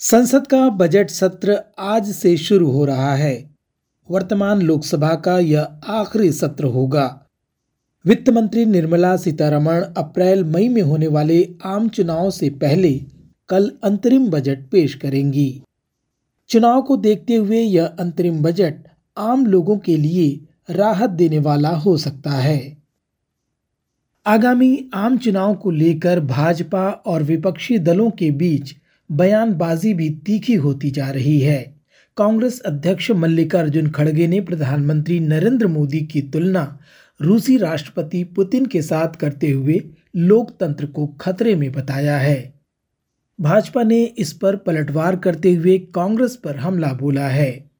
संसद का बजट सत्र आज से शुरू हो रहा है। वर्तमान लोकसभा का यह आखिरी सत्र होगा। वित्त मंत्री निर्मला सीतारमण अप्रैल, मई में होने वाले आम चुनाव से पहले कल अंतरिम बजट पेश करेंगी। चुनाव को देखते हुए यह अंतरिम बजट आम लोगों के लिए राहत देने वाला हो सकता है। आगामी आम चुनाव को लेकर भाजपा और विपक्षी दलों के बीच बयानबाजी भी तीखी होती जा रही है। कांग्रेस अध्यक्ष मल्लिकार्जुन खड़गे ने प्रधानमंत्री नरेंद्र मोदी की तुलना रूसी राष्ट्रपति पुतिन के साथ करते हुए लोकतंत्र को खतरे में बताया है। भाजपा ने इस पर पलटवार करते हुए कांग्रेस पर हमला बोला है।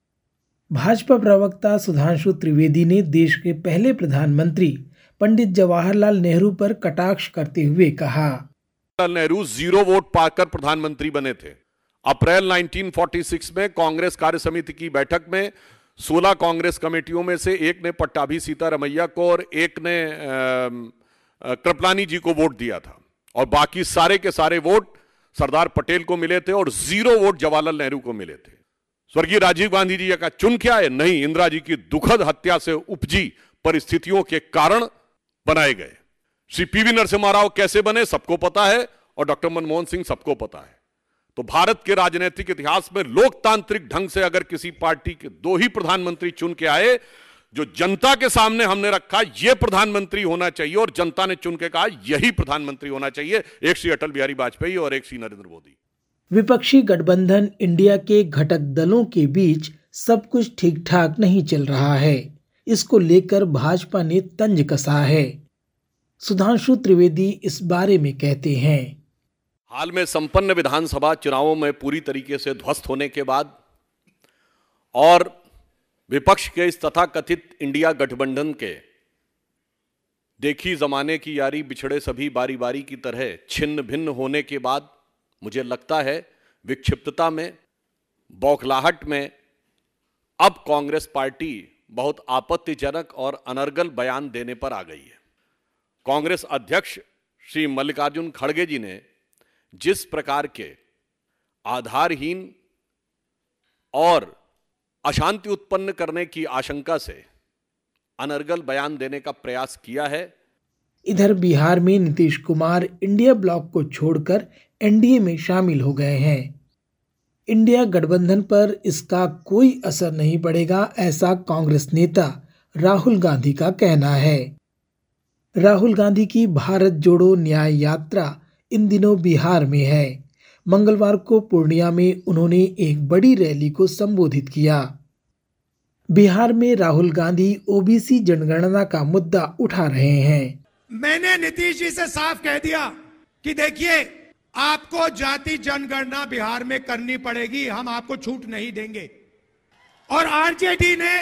भाजपा प्रवक्ता सुधांशु त्रिवेदी ने देश के पहले प्रधानमंत्री पंडित जवाहरलाल नेहरू पर कटाक्ष करते हुए कहा नेहरू ज़ीरो वोट पाकर प्रधानमंत्री बने थे। अप्रैल 1946 में कांग्रेस कार्य समिति की बैठक में 16 कांग्रेस कमेटियों में से एक ने पट्टाभी सीतारमैया को और एक ने कृपलानी जी को वोट दिया था। और बाकी सारे के सारे वोट सरदार पटेल को मिले थे और ज़ीरो वोट जवाहरलाल नेहरू को मिले थे। स्वर्गीय राजीव गांधी जी का चुन क्या है? नहीं, इंदिरा जी की दुखद हत्या से उपजी परिस्थितियों के कारण बनाए गए। श्री पीवी नरसिम्हा राव कैसे बने, सबको पता है, और डॉक्टर मनमोहन सिंह सबको पता है। तो भारत के राजनीतिक इतिहास में लोकतांत्रिक ढंग से अगर किसी पार्टी के दो ही प्रधानमंत्री चुन के आए, जो जनता के सामने हमने रखा यह प्रधानमंत्री होना चाहिए, और जनता ने चुन के कहा, यही प्रधानमंत्री होना चाहिए। एक श्री अटल बिहारी वाजपेयी और एक श्री नरेंद्र मोदी। विपक्षी गठबंधन इंडिया के घटक दलों के बीच सब कुछ ठीक ठाक नहीं चल रहा है। इसको लेकर भाजपा ने तंज कसा है। सुधांशु त्रिवेदी इस बारे में कहते हैं। हाल में संपन्न विधानसभा चुनावों में पूरी तरीके से ध्वस्त होने के बाद और विपक्ष के इस तथा कथित इंडिया गठबंधन के देखी जमाने की यारी बिछड़े सभी बारी बारी की तरह छिन्न भिन्न होने के बाद मुझे लगता है विक्षिप्तता में, बौखलाहट में अब कांग्रेस पार्टी बहुत आपत्तिजनक और अनर्गल बयान देने पर आ गई है। कांग्रेस अध्यक्ष श्री मल्लिकार्जुन खड़गे जी ने जिस प्रकार के आधारहीन और अशांति उत्पन्न करने की आशंका से अनर्गल बयान देने का प्रयास किया है, इधर बिहार में नीतीश कुमार इंडिया ब्लॉक को छोड़कर एनडीए में शामिल हो गए हैं। इंडिया गठबंधन पर इसका कोई असर नहीं पड़ेगा, ऐसा कांग्रेस नेता राहुल गांधी का कहना है। राहुल गांधी की भारत जोड़ो न्याय यात्रा इन दिनों बिहार में है। मंगलवार को पूर्णिया में उन्होंने एक बड़ी रैली को संबोधित किया। बिहार में राहुल गांधी ओबीसी जनगणना का मुद्दा उठा रहे हैं। मैंने नीतीश जी से साफ़ कह दिया कि देखिए, आपको जाति जनगणना बिहार में करनी पड़ेगी, हम आपको छूट नहीं देंगे। और आरजेडी ने,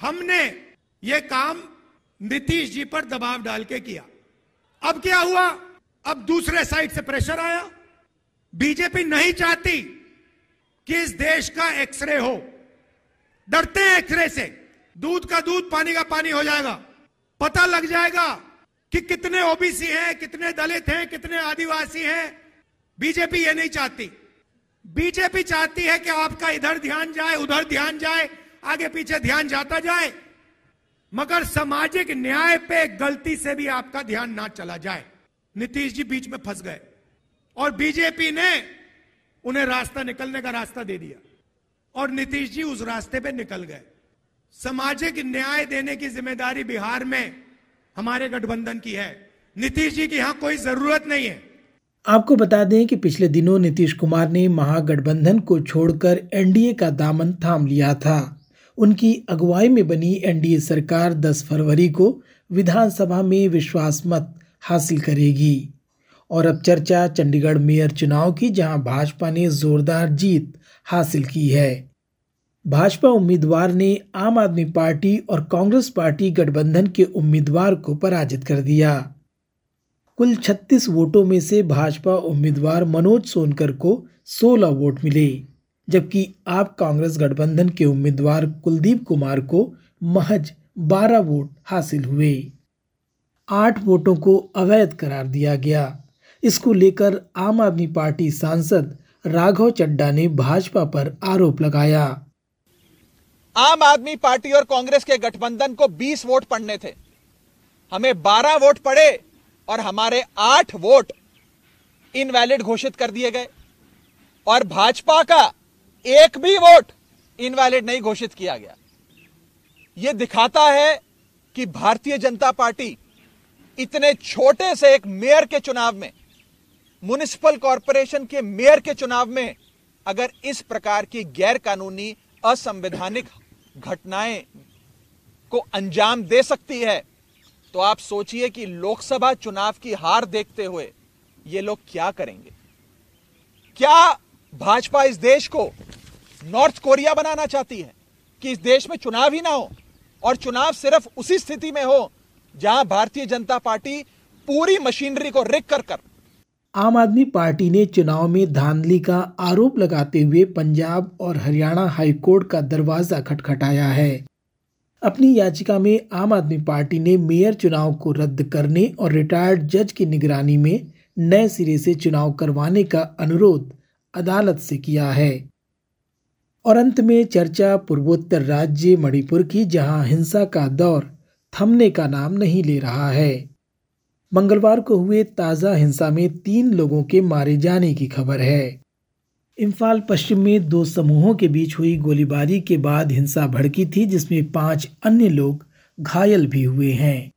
हमने ये काम नीतीश जी पर दबाव डाल के किया। अब क्या हुआ? अब दूसरे साइड से प्रेशर आया। बीजेपी नहीं चाहती कि इस देश का एक्सरे हो। डरते हैं एक्सरे से। दूध का दूध, पानी का पानी हो जाएगा। पता लग जाएगा कि कितने ओबीसी हैं, कितने दलित हैं, कितने आदिवासी हैं। बीजेपी ये नहीं चाहती। बीजेपी चाहती है कि आपका इधर ध्यान जाए, उधर ध्यान जाए, आगे पीछे ध्यान जाता जाए। मगर सामाजिक न्याय पे गलती से भी आपका ध्यान ना चला जाए। नीतीश जी बीच में फंस गए और बीजेपी ने उन्हें रास्ता निकलने का रास्ता दे दिया और नीतीश जी उस रास्ते पे निकल गए। सामाजिक न्याय देने की ज़िम्मेदारी बिहार में हमारे गठबंधन की है। नीतीश जी की यहाँ कोई ज़रूरत नहीं है। आपको बता दें कि पिछले दिनों नीतीश कुमार ने महागठबंधन को छोड़कर एनडीए का दामन थाम लिया था। उनकी अगुवाई में बनी एनडीए सरकार 10 फरवरी को विधानसभा में विश्वास मत हासिल करेगी। और अब चर्चा चंडीगढ़ मेयर चुनाव की, जहाँ भाजपा ने जोरदार जीत हासिल की है। भाजपा उम्मीदवार ने आम आदमी पार्टी और कांग्रेस पार्टी गठबंधन के उम्मीदवार को पराजित कर दिया। कुल 36 वोटों में से भाजपा उम्मीदवार मनोज सोनकर को 16 वोट मिले। जबकि आप कांग्रेस गठबंधन के उम्मीदवार कुलदीप कुमार को महज 12 वोट हासिल हुए। आठ वोटों को अवैध करार दिया गया। इसको लेकर आम आदमी पार्टी सांसद राघव चड्डा ने भाजपा पर आरोप लगाया। आम आदमी पार्टी और कांग्रेस के गठबंधन को 20 वोट पड़ने थे। हमें 12 वोट पड़े और हमारे 8 वोट इनवैलिड घोषित कर दिए गए। और भाजपा का एक भी वोट इनवैलिड नहीं घोषित किया गया। यह दिखाता है कि भारतीय जनता पार्टी इतने छोटे से एक मेयर के चुनाव में म्युनिसिपल कॉरपोरेशन के मेयर के चुनाव में, अगर इस प्रकार की गैर कानूनी असंवैधानिक घटनाएँ को अंजाम दे सकती है तो आप सोचिए कि लोकसभा चुनाव की हार देखते हुए ये लोग क्या करेंगे? क्या भाजपा इस देश को नॉर्थ कोरिया बनाना चाहती है कि इस देश में चुनाव ही ना हो और चुनाव सिर्फ़ उसी स्थिति में हो जहाँ भारतीय जनता पार्टी पूरी मशीनरी को रिक कर कर आम आदमी पार्टी ने चुनाव में धांधली का आरोप लगाते हुए पंजाब और हरियाणा हाईकोर्ट का दरवाज़ा खटखटाया है। अपनी याचिका में आम आदमी पार्टी ने मेयर चुनाव को रद्द करने और रिटायर्ड जज की निगरानी में नए सिरे से चुनाव करवाने का अनुरोध अदालत से किया है। और अंत में चर्चा पूर्वोत्तर राज्य मणिपुर की, जहाँ हिंसा का दौर थमने का नाम नहीं ले रहा है। मंगलवार को हुए ताज़ा हिंसा में तीन लोगों के मारे जाने की खबर है। इम्फाल पश्चिम में दो समूहों के बीच हुई गोलीबारी के बाद हिंसा भड़की थी, जिसमें पाँच अन्य लोग घायल भी हुए हैं।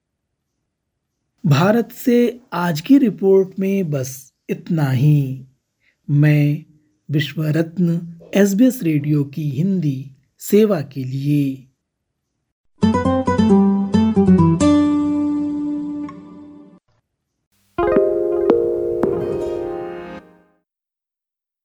भारत से आज की रिपोर्ट में बस इतना ही। मैं विश्व रत्न एसबीएस रेडियो की हिंदी सेवा के लिए।